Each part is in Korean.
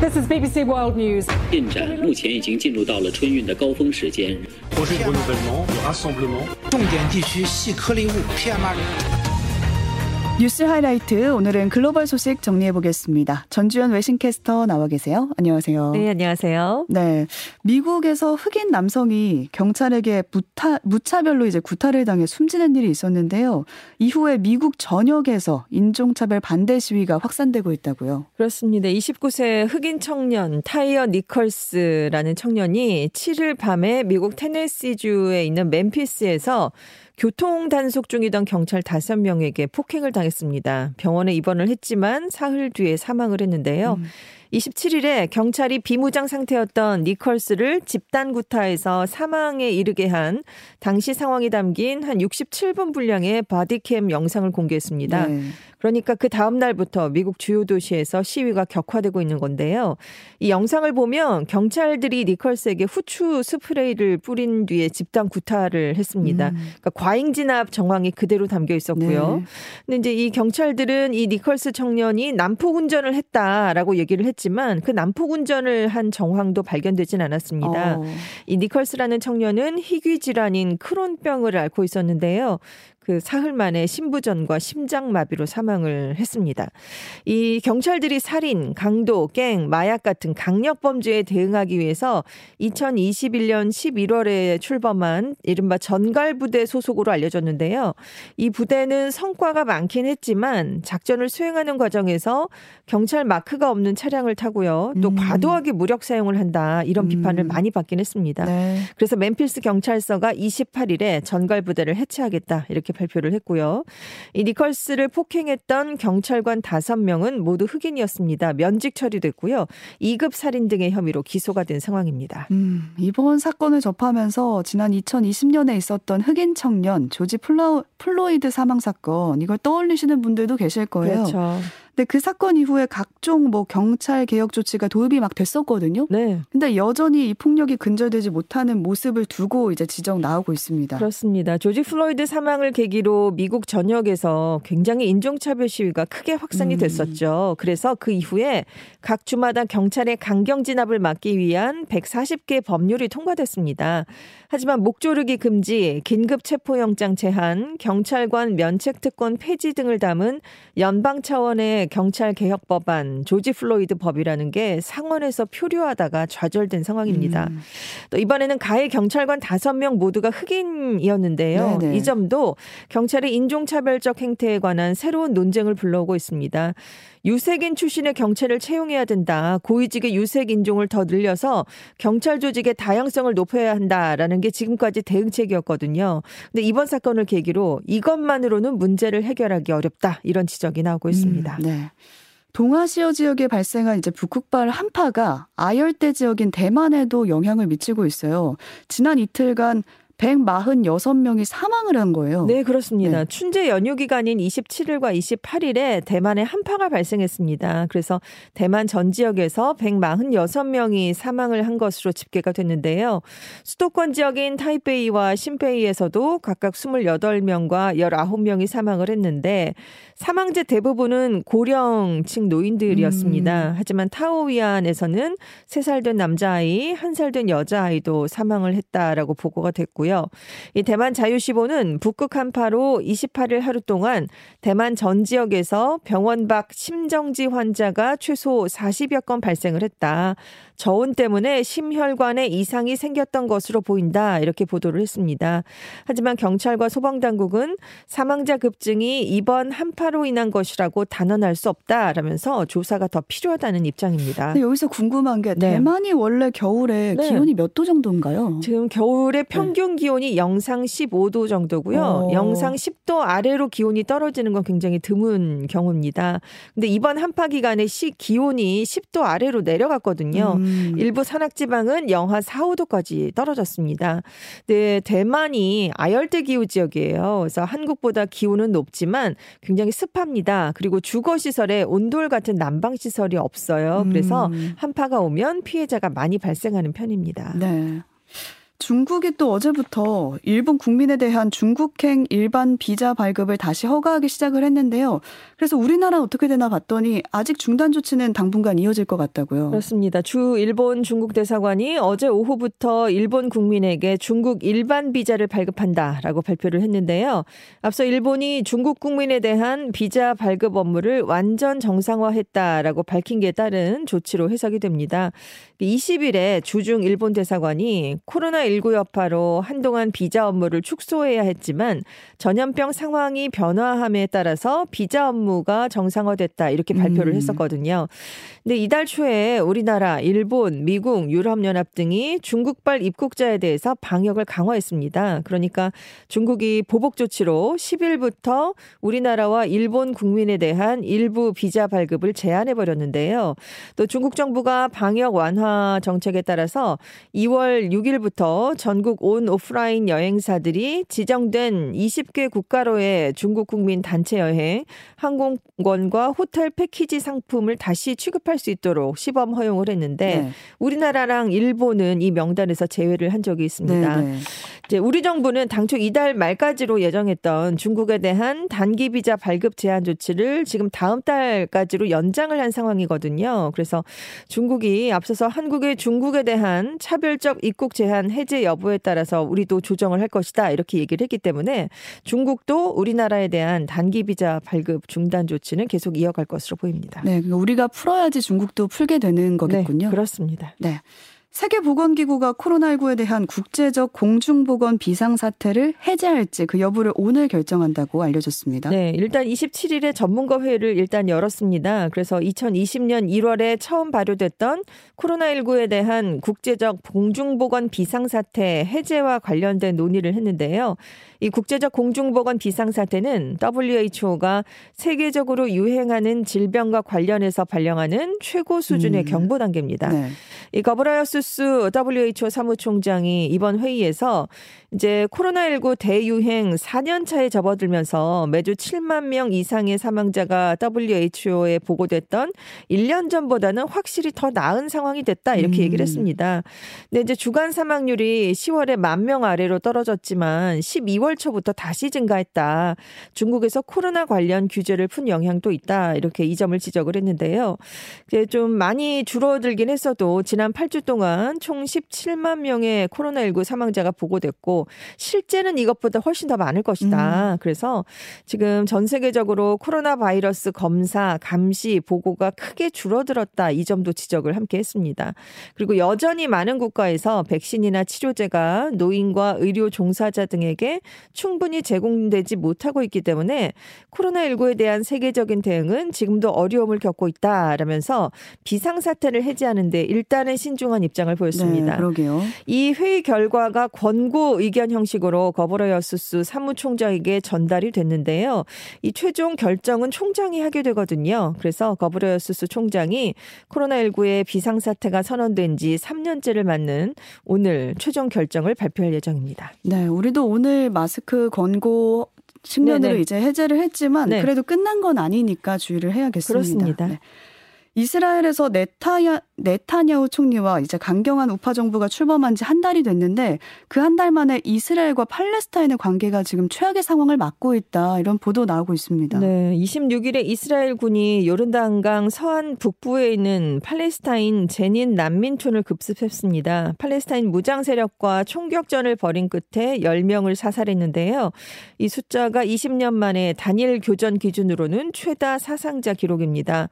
This is BBC World News. 进展目前已经进入到了春运的高峰时间。 projet de renouvellement, de rassemblement. 重点地区细颗粒物 PM2.5。 뉴스 하이라이트 오늘은 글로벌 소식 정리해 보겠습니다. 전주현 외신캐스터 나와 계세요. 안녕하세요. 네, 안녕하세요. 네, 미국에서 흑인 남성이 경찰에게 무타, 무차별로 이제 구타를 당해 숨지는 일이 있었는데요. 이후에 미국 전역에서 인종차별 반대 시위가 확산되고 있다고요. 그렇습니다. 29세 흑인 청년 타이어 니컬스라는 청년이 7일 밤에 미국 테네시주에 있는 멤피스에서 교통 단속 중이던 경찰 5명에게 폭행을 당했습니다. 병원에 입원을 했지만 사흘 뒤에 사망을 했는데요. 음. 27일에 경찰이 비무장 상태였던 니컬스를 집단 구타에서 사망에 이르게 한 당시 상황이 담긴 한 67분 분량의 bodycam 영상을 공개했습니다. 네. 그러니까 그 다음 날부터 미국 주요 도시에서 시위가 격화되고 있는 건데요. 이 영상을 보면 경찰들이 니컬스에게 후추 스프레이를 뿌린 뒤에 집단 구타를 했습니다. 음. 그러니까 과잉 진압 정황이 그대로 담겨 있었고요. 네. 근데 이제 이 경찰들은 이 니컬스 청년이 난폭 운전을 했다라고 얘기를 했 지만 그 난폭 운전을 한 정황도 발견되진 않았습니다. 어. 이 니컬스라는 청년은 희귀 질환인 크론병을 앓고 있었는데요. 그 사흘 만에 신부전과 심장마비로 사망을 했습니다. 이 경찰들이 살인, 강도, 갱, 마약 같은 강력 범죄에 대응하기 위해서 2021년 11월에 출범한 이른바 전갈부대 소속으로 알려졌는데요. 이 부대는 성과가 많긴 했지만 작전을 수행하는 과정에서 경찰 마크가 없는 차량을 타고요. 또 음. 과도하게 무력 사용을 한다. 이런 비판을 음. 많이 받긴 했습니다. 네. 그래서 멤피스 경찰서가 28일에 전갈부대를 해체하겠다. 이렇게 이렇게 발표를 했고요. 이 니컬스를 폭행했던 경찰관 5명은 모두 흑인이었습니다. 면직 처리됐고요. 2급 살인 등의 혐의로 기소가 된 상황입니다. 음, 이번 사건을 접하면서 지난 2020년에 있었던 흑인 청년 조지 플로, 플로이드 사망 사건 이걸 떠올리시는 분들도 계실 거예요. 그렇죠. 근데 그 사건 이후에 각종 뭐 경찰 개혁 조치가 도입이 막 됐었거든요. 네. 근데 여전히 이 폭력이 근절되지 못하는 모습을 두고 이제 지적 나오고 있습니다. 그렇습니다. 조지 플로이드 사망을 계기로 미국 전역에서 굉장히 인종차별 시위가 크게 확산이 음. 됐었죠. 그래서 그 이후에 각 주마다 경찰의 강경 진압을 막기 위한 140개 법률이 통과됐습니다. 하지만 목조르기 금지, 긴급 체포영장 제한, 경찰관 면책 특권 폐지 등을 담은 연방 차원의 경찰 개혁 법안 조지 플로이드 법이라는 게 상원에서 표류하다가 좌절된 상황입니다. 음. 또 이번에는 가해 경찰관 5명 모두가 흑인이었는데요. 네네. 이 점도 경찰의 인종차별적 행태에 관한 새로운 논쟁을 불러오고 있습니다. 유색인 출신의 경찰을 채용해야 된다. 고위직의 유색 인종을 더 늘려서 경찰 조직의 다양성을 높여야 한다라는 게 지금까지 대응책이었거든요. 근데 이번 사건을 계기로 이것만으로는 문제를 해결하기 어렵다. 이런 지적이 나오고 있습니다. 음, 네. 동아시아 지역에 발생한 이제 북극발 한파가 아열대 지역인 대만에도 영향을 미치고 있어요. 지난 이틀간 146명이 사망을 한 거예요. 네, 그렇습니다. 네. 춘제 연휴 기간인 27일과 28일에 대만에 한파가 발생했습니다. 그래서 대만 전 지역에서 146명이 사망을 한 것으로 집계가 됐는데요. 수도권 지역인 타이베이와 신베이에서도 각각 28명과 19명이 사망을 했는데 사망자 대부분은 고령층 노인들이었습니다. 음. 하지만 타오위안에서는 3살 된 남자아이, 1살 된 여자아이도 사망을 했다라고 보고가 됐고요. 이 대만 자유시보는 북극 한파로 28일 하루 동안 대만 전 지역에서 병원 밖 심정지 환자가 최소 40여 건 발생을 했다. 저온 때문에 심혈관에 이상이 생겼던 것으로 보인다. 이렇게 보도를 했습니다. 하지만 경찰과 소방당국은 사망자 급증이 이번 한파로 인한 것이라고 단언할 수 없다라면서 조사가 더 필요하다는 입장입니다. 여기서 궁금한 게 네. 대만이 원래 겨울에 네. 기온이 몇 도 정도인가요? 지금 겨울에 평균 네. 기온이 영상 15도 정도고요. 어. 영상 10도 아래로 기온이 떨어지는 건 굉장히 드문 경우입니다. 근데 이번 한파 기간에 시 기온이 10도 아래로 내려갔거든요. 음. 음. 일부 산악 지방은 영하 4, 5도까지 떨어졌습니다. 네, 대만이 아열대 기후 지역이에요. 그래서 한국보다 기온은 높지만 굉장히 습합니다. 그리고 주거 시설에 온돌 같은 난방 시설이 없어요. 그래서 음. 한파가 오면 피해자가 많이 발생하는 편입니다. 네. 중국이 또 어제부터 일본 국민에 대한 중국행 일반 비자 발급을 다시 허가하기 시작을 했는데요. 그래서 우리나라 어떻게 되나 봤더니 아직 중단 조치는 당분간 이어질 것 같다고요. 그렇습니다. 주 일본 중국 대사관이 어제 오후부터 일본 국민에게 중국 일반 비자를 발급한다라고 발표를 했는데요. 앞서 일본이 중국 국민에 대한 비자 발급 업무를 완전 정상화했다라고 밝힌 게 따른 조치로 해석이 됩니다. 20일에 주중 일본 대사관이 코로나 19 여파로 한동안 비자 업무를 축소해야 했지만 전염병 상황이 변화함에 따라서 비자 업무가 정상화됐다 이렇게 발표를 음. 했었거든요. 근데 이달 초에 우리나라, 일본, 미국, 유럽연합 등이 중국발 입국자에 대해서 방역을 강화했습니다. 그러니까 중국이 보복 조치로 10일부터 우리나라와 일본 국민에 대한 일부 비자 발급을 제한해 버렸는데요. 또 중국 정부가 방역 완화 정책에 따라서 2월 6일부터 전국 온 오프라인 여행사들이 지정된 20개 국가로의 중국 국민 단체 여행, 항공권과 호텔 패키지 상품을 다시 취급할 수 있도록 시범 허용을 했는데 네. 우리나라랑 일본은 이 명단에서 제외를 한 적이 있습니다. 네, 네. 이제 우리 정부는 당초 이달 말까지로 예정했던 중국에 대한 단기 비자 발급 제한 조치를 지금 다음 달까지로 연장을 한 상황이거든요. 그래서 중국이 앞서서 한국의 중국에 대한 차별적 입국 제한 해제 여부에 따라서 우리도 조정을 할 것이다 이렇게 얘기를 했기 때문에 중국도 우리나라에 대한 단기 비자 발급 중단 조치는 계속 이어갈 것으로 보입니다. 네, 그러니까 우리가 풀어야지 중국도 풀게 되는 거겠군요. 네, 그렇습니다. 네. 세계보건기구가 코로나19에 대한 국제적 공중보건 비상사태를 해제할지 그 여부를 오늘 결정한다고 알려졌습니다. 네, 일단 27일에 전문가 회의를 일단 열었습니다. 그래서 2020년 1월에 처음 발효됐던 코로나19에 대한 국제적 공중보건 비상사태 해제와 관련된 논의를 했는데요. 이 국제적 공중보건 비상사태는 WHO가 세계적으로 유행하는 질병과 관련해서 발령하는 최고 수준의 음. 경보 단계입니다. 네. 이 거브라이어스 스 WHO 사무총장이 이번 회의에서 이제 코로나19 대유행 4년 차에 접어들면서 매주 7만 명 이상의 사망자가 WHO에 보고됐던 1년 전보다는 확실히 더 나은 상황이 됐다 이렇게 음. 얘기를 했습니다. 근데 이제 주간 사망률이 10월에 만 명 아래로 떨어졌지만 12월 초부터 다시 증가했다. 중국에서 코로나 관련 규제를 푼 영향도 있다. 이렇게 이 점을 지적을 했는데요. 이제 좀 많이 줄어들긴 했어도 지난 8주 동안 총 17만 명의 코로나19 사망자가 보고됐고 실제는 이것보다 훨씬 더 많을 것이다. 그래서 지금 전 세계적으로 코로나 바이러스 검사, 감시, 보고가 크게 줄어들었다. 이 점도 지적을 함께 했습니다. 그리고 여전히 많은 국가에서 백신이나 치료제가 노인과 의료 종사자 등에게 충분히 제공되지 못하고 있기 때문에 코로나19에 대한 세계적인 대응은 지금도 어려움을 겪고 있다라면서 비상사태를 해제하는데 일단은 신중한 입장을 보였습니다. 네, 그러게요. 이 회의 결과가 권고 의견 형식으로 거버러 여스스 사무총장에게 전달이 됐는데요. 이 최종 결정은 총장이 하게 되거든요. 그래서 거버러 여스스 총장이 코로나19의 비상사태가 선언된 지 3년째를 맞는 오늘 최종 결정을 발표할 예정입니다. 네, 우리도 오늘 마스크 권고 측면으로 네네. 이제 해제를 했지만 네. 그래도 끝난 건 아니니까 주의를 해야겠습니다. 그렇습니다. 네. 이스라엘에서 네타야, 네타냐후 총리와 이제 강경한 우파 정부가 출범한 지 한 달이 됐는데 그 한 달 만에 이스라엘과 팔레스타인의 관계가 지금 최악의 상황을 맞고 있다 이런 보도 나오고 있습니다. 네, 26일에 이스라엘 군이 요르단강 서안 북부에 있는 팔레스타인 제닌 난민촌을 급습했습니다. 팔레스타인 무장 세력과 총격전을 벌인 끝에 10명을 사살했는데요. 이 숫자가 20년 만에 단일 교전 기준으로는 최다 사상자 기록입니다.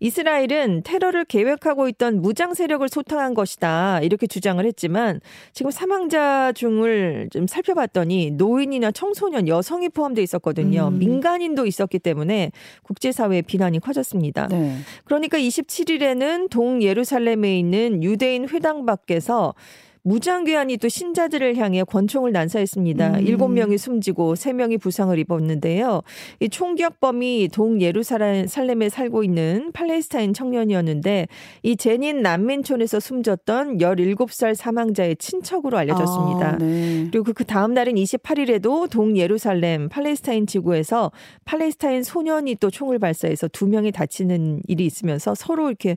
이스라엘은 테러를 계획하고 있던 무장 세력을 소탕한 것이다. 이렇게 주장을 했지만 지금 사망자 중을 좀 살펴봤더니 노인이나 청소년, 여성이 포함되어 있었거든요. 음. 민간인도 있었기 때문에 국제사회의 비난이 커졌습니다. 네. 그러니까 27일에는 동 예루살렘에 있는 유대인 회당 밖에서 무장괴한이 또 신자들을 향해 권총을 난사했습니다. 음. 일곱 명이 숨지고 세 명이 부상을 입었는데요. 이 총격범이 동 예루살렘에 살고 있는 팔레스타인 청년이었는데 이 제닌 난민촌에서 숨졌던 17살 사망자의 친척으로 알려졌습니다. 아, 네. 그리고 그 다음 날인 28일에도 동 예루살렘 팔레스타인 지구에서 팔레스타인 소년이 또 총을 발사해서 두 명이 다치는 일이 있으면서 서로 이렇게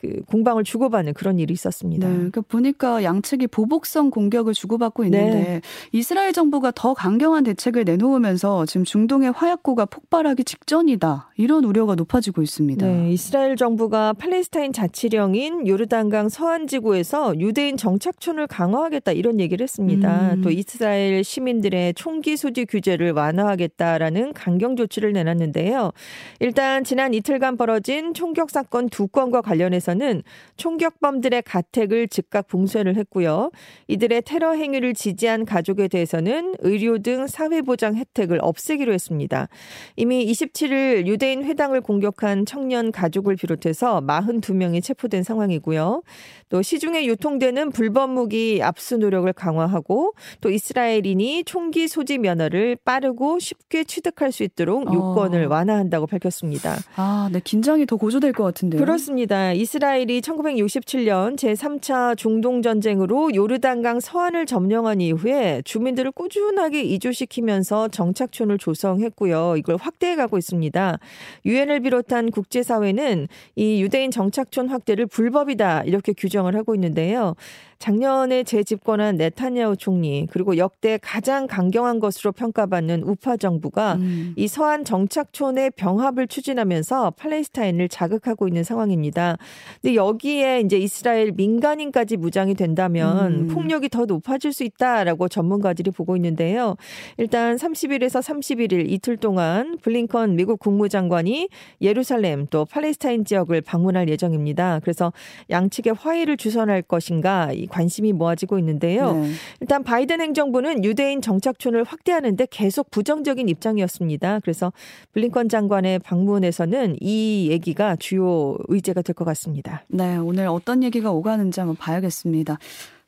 그 공방을 주고받는 그런 일이 있었습니다. 네, 그 보니까 양측의 측이 보복성 공격을 주고받고 있는데 네. 이스라엘 정부가 더 강경한 대책을 내놓으면서 지금 중동의 화약고가 폭발하기 직전이다. 이런 우려가 높아지고 있습니다. 네, 이스라엘 정부가 팔레스타인 자치령인 요르단강 서안 지구에서 유대인 정착촌을 강화하겠다 이런 얘기를 했습니다. 음. 또 이스라엘 시민들의 총기 소지 규제를 완화하겠다라는 강경 조치를 내놨는데요. 일단 지난 이틀간 벌어진 총격 사건 두 건과 관련해서 는 총격범들의 가택을 즉각 봉쇄를 했고요. 이들의 테러 행위를 지지한 가족에 대해서는 의료 등 사회보장 혜택을 없애기로 했습니다. 이미 27일 유대인 회당을 공격한 청년 가족을 비롯해서 42명이 체포된 상황이고요. 또 시중에 유통되는 불법 무기 압수 노력을 강화하고 또 이스라엘인이 총기 소지 면허를 빠르고 쉽게 취득할 수 있도록 어. 요건을 어. 완화한다고 밝혔습니다. 아, 네, 긴장이 더 고조될 것 같은데요. 그렇습니다. 이스라엘이 1967년 제3차 중동 전쟁으로 요르단강 서안을 점령한 이후에 주민들을 꾸준하게 이주시키면서 정착촌을 조성했고요. 이걸 확대해 가고 있습니다. 유엔을 비롯한 국제사회는 이 유대인 정착촌 확대를 불법이다 이렇게 규정 을 하고 있는데요. 작년에 재집권한 네타냐후 총리 그리고 역대 가장 강경한 것으로 평가받는 우파 정부가 음. 이 서한 정착촌의 병합을 추진하면서 팔레스타인을 자극하고 있는 상황입니다. 근데 여기에 이제 이스라엘 민간인까지 무장이 된다면 음. 폭력이 더 높아질 수 있다라고 전문가들이 보고 있는데요. 일단 30일에서 31일 이틀 동안 블링컨 미국 국무장관이 예루살렘 또 팔레스타인 지역을 방문할 예정입니다. 그래서 양측의 화해를 주선할 것인가 관심이 모아지고 있는데요. 네. 일단 바이든 행정부는 유대인 정착촌을 확대하는데 계속 부정적인 입장이었습니다. 그래서 블링컨 장관의 방문에서는 이 얘기가 주요 의제가 될 것 같습니다. 네, 오늘 어떤 얘기가 오가는지 한번 봐야겠습니다.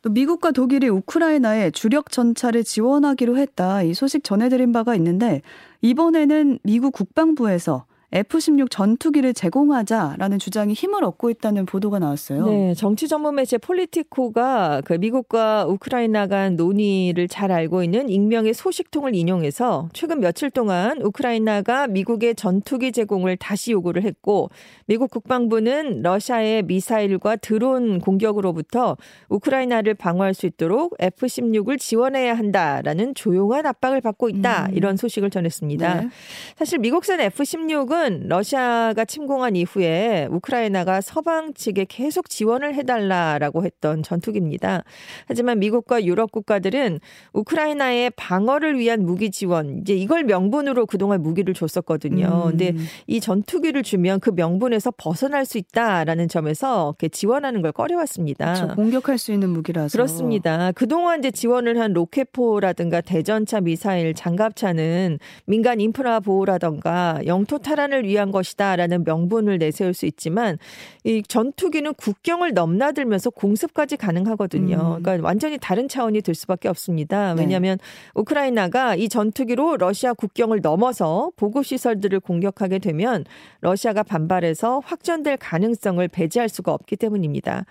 또 미국과 독일이 우크라이나에 주력 전차를 지원하기로 했다. 이 소식 전해드린 바가 있는데 이번에는 미국 국방부에서 F-16 전투기를 제공하자라는 주장이 힘을 얻고 있다는 보도가 나왔어요. 네, 정치 전문 매체 폴리티코가 그 미국과 우크라이나 간 논의를 잘 알고 있는 익명의 소식통을 인용해서 최근 며칠 동안 우크라이나가 미국의 전투기 제공을 다시 요구를 했고 미국 국방부는 러시아의 미사일과 드론 공격으로부터 우크라이나를 방어할 수 있도록 F-16을 지원해야 한다라는 조용한 압박을 받고 있다 음. 이런 소식을 전했습니다. 네. 사실 미국산 F-16은 미국은 러시아가 침공한 이후에 우크라이나가 서방 측에 계속 지원을 해달라라고 했던 전투기입니다. 하지만 미국과 유럽 국가들은 우크라이나의 방어를 위한 무기 지원, 이제 이걸 명분으로 그동안 무기를 줬었거든요. 음. 근데 이 전투기를 주면 그 명분에서 벗어날 수 있다라는 점에서 지원하는 걸 꺼려왔습니다. 그렇죠. 공격할 수 있는 무기라서. 그렇습니다. 그동안 이제 지원을 한 로켓포라든가 대전차 미사일, 장갑차는 민간 인프라 보호라든가 영토 탈환 생산을 위한 것이다라는 명분을 내세울 수 있지만 이 전투기는 국경을 넘나들면서 공습까지 가능하거든요. 음. 그러니까 완전히 다른 차원이 될 수밖에 없습니다. 네. 왜냐하면 네. 우크라이나가 이 전투기로 러시아 국경을 넘어서 보급 시설들을 공격하게 되면 러시아가 반발해서 확전될 가능성을 배제할 수가 없기 때문입니다.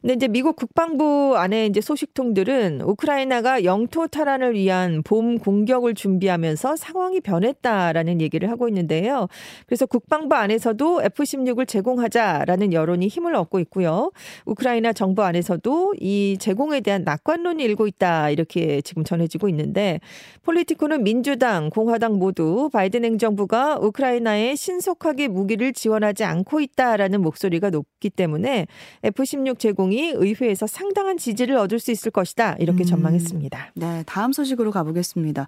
근데 이제 미국 국방부 안에 이제 소식통들은 우크라이나가 영토 탈환을 위한 봄 공격을 준비하면서 상황이 변했다라는 얘기를 하고 있는데요. 그래서 국방부 안에서도 F-16을 제공하자라는 여론이 힘을 얻고 있고요. 우크라이나 정부 안에서도 이 제공에 대한 낙관론이 일고 있다 이렇게 지금 전해지고 있는데 폴리티코는 민주당, 공화당 모두 바이든 행정부가 우크라이나에 신속하게 무기를 지원하지 않고 있다라는 목소리가 높기 때문에 F-16 제공이 의회에서 상당한 지지를 얻을 수 있을 것이다 이렇게 음. 전망했습니다. 네, 다음 소식으로 가보겠습니다.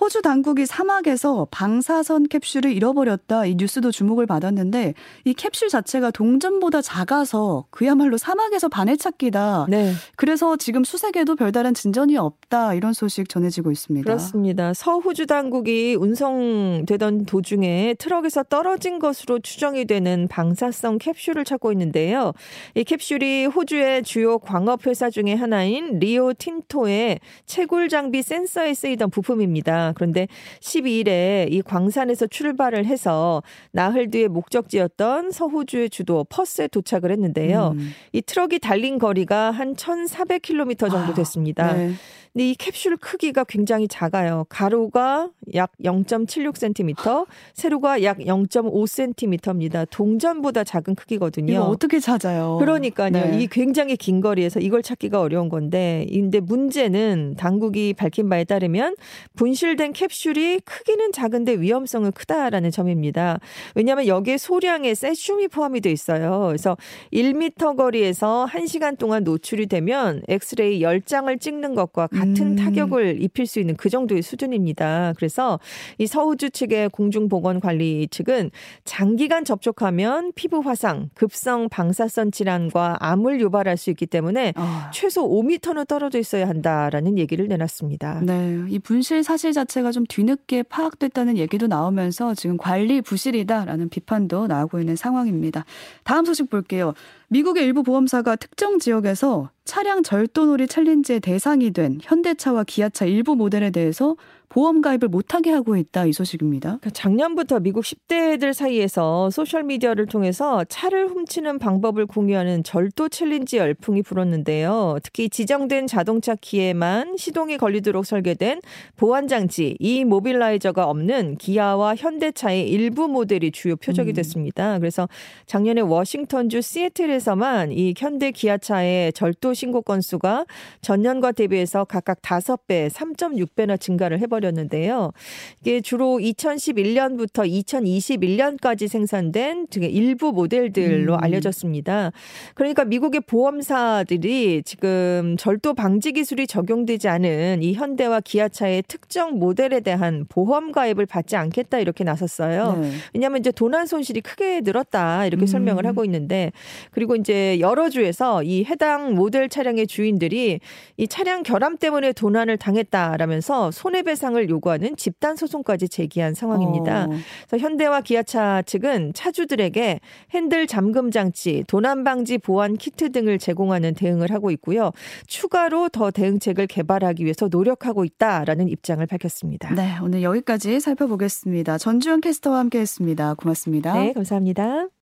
호주 당국이 사막에서 방사선 캡슐을 잃어버렸다 이 뉴스도 주목을 받았는데 이 캡슐 자체가 동전보다 작아서 그야말로 사막에서 바네찾기다. 네. 그래서 지금 수색에도 별다른 진전이 없다 이런 소식 전해지고 있습니다. 그렇습니다. 서호주 당국이 운송되던 도중에 트럭에서 떨어진 것으로 추정이 되는 방사성 캡슐을 찾고 있는데요. 이 캡슐이 호주의 주요 광업 회사 중의 하나인 리오 틴토의 채굴 장비 센서에 쓰이던 부품입니다. 그런데 12일에 이 광산에서 출발을 해서 나흘 뒤에 목적지였던 서호주의 주도 퍼스에 도착을 했는데요. 음. 이 트럭이 달린 거리가 한 1,400km 정도 아, 됐습니다. 아, 네. 근데 이 캡슐 크기가 굉장히 작아요. 가로가 약 0.76cm, 세로가 약 0.5cm입니다. 동전보다 작은 크기거든요. 이거 어떻게 찾아요? 그러니까요. 네. 이 굉장히 긴 거리에서 이걸 찾기가 어려운 건데, 근데 문제는 당국이 밝힌 바에 따르면 분실된 캡슐이 크기는 작은데 위험성은 크다라는 점입니다. 왜냐하면 여기에 소량의 세슘이 포함이 돼 있어요. 그래서 1m 거리에서 1시간 동안 노출이 되면 엑스레이 10장을 찍는 것과 같은 음. 타격을 입힐 수 있는 그 정도의 수준입니다. 그래서 이 서우주 측의 공중보건관리 측은 장기간 접촉하면 피부 화상, 급성 방사선 질환과 암을 유발할 수 있기 때문에 아, 최소 5m는 떨어져 있어야 한다라는 얘기를 내놨습니다. 네, 이 분실 사실 자체가 좀 뒤늦게 파악됐다는 얘기도 나오면서 지금 관리 부실이다라는 비판도 나오고 있는 상황입니다. 다음 소식 볼게요. 미국의 일부 보험사가 특정 지역에서 차량 절도놀이 챌린지의 대상이 된 현대차와 기아차 일부 모델에 대해서 보험 가입을 못하게 하고 있다 이 소식입니다. 그러니까 작년부터 미국 10대들 사이에서 소셜 미디어를 통해서 차를 훔치는 방법을 공유하는 절도 챌린지 열풍이 불었는데요. 특히 지정된 자동차 키에만 시동이 걸리도록 설계된 보안 장치 이 모빌라이저가 없는 기아와 현대차의 일부 모델이 주요 표적이 음. 됐습니다. 그래서 작년에 워싱턴주 시애틀에서만 이 현대 기아차의 절도 신고 건수가 전년과 대비해서 각각 5배, 3.6배나 증가를 해버렸 는데요. 이게 주로 2011년부터 2021년까지 생산된 등의 일부 모델들로 음. 알려졌습니다. 그러니까 미국의 보험사들이 지금 절도 방지 기술이 적용되지 않은 이 현대와 기아차의 특정 모델에 대한 보험 가입을 받지 않겠다 이렇게 나섰어요. 네. 왜냐하면 이제 도난 손실이 크게 늘었다 이렇게 음. 설명을 하고 있는데 그리고 이제 여러 주에서 이 해당 모델 차량의 주인들이 이 차량 결함 때문에 도난을 당했다라면서 손해배 상을 요구하는 집단 소송까지 제기한 상황입니다. 어, 그래서 현대와 기아차 측은 차주들에게 핸들 잠금 장치, 도난 방지 보안 키트 등을 제공하는 대응을 하고 있고요. 추가로 더 대응책을 개발하기 위해서 노력하고 있다라는 입장을 밝혔습니다. 네, 오늘 여기까지 살펴보겠습니다. 전주현 캐스터와 함께했습니다. 고맙습니다. 네, 감사합니다.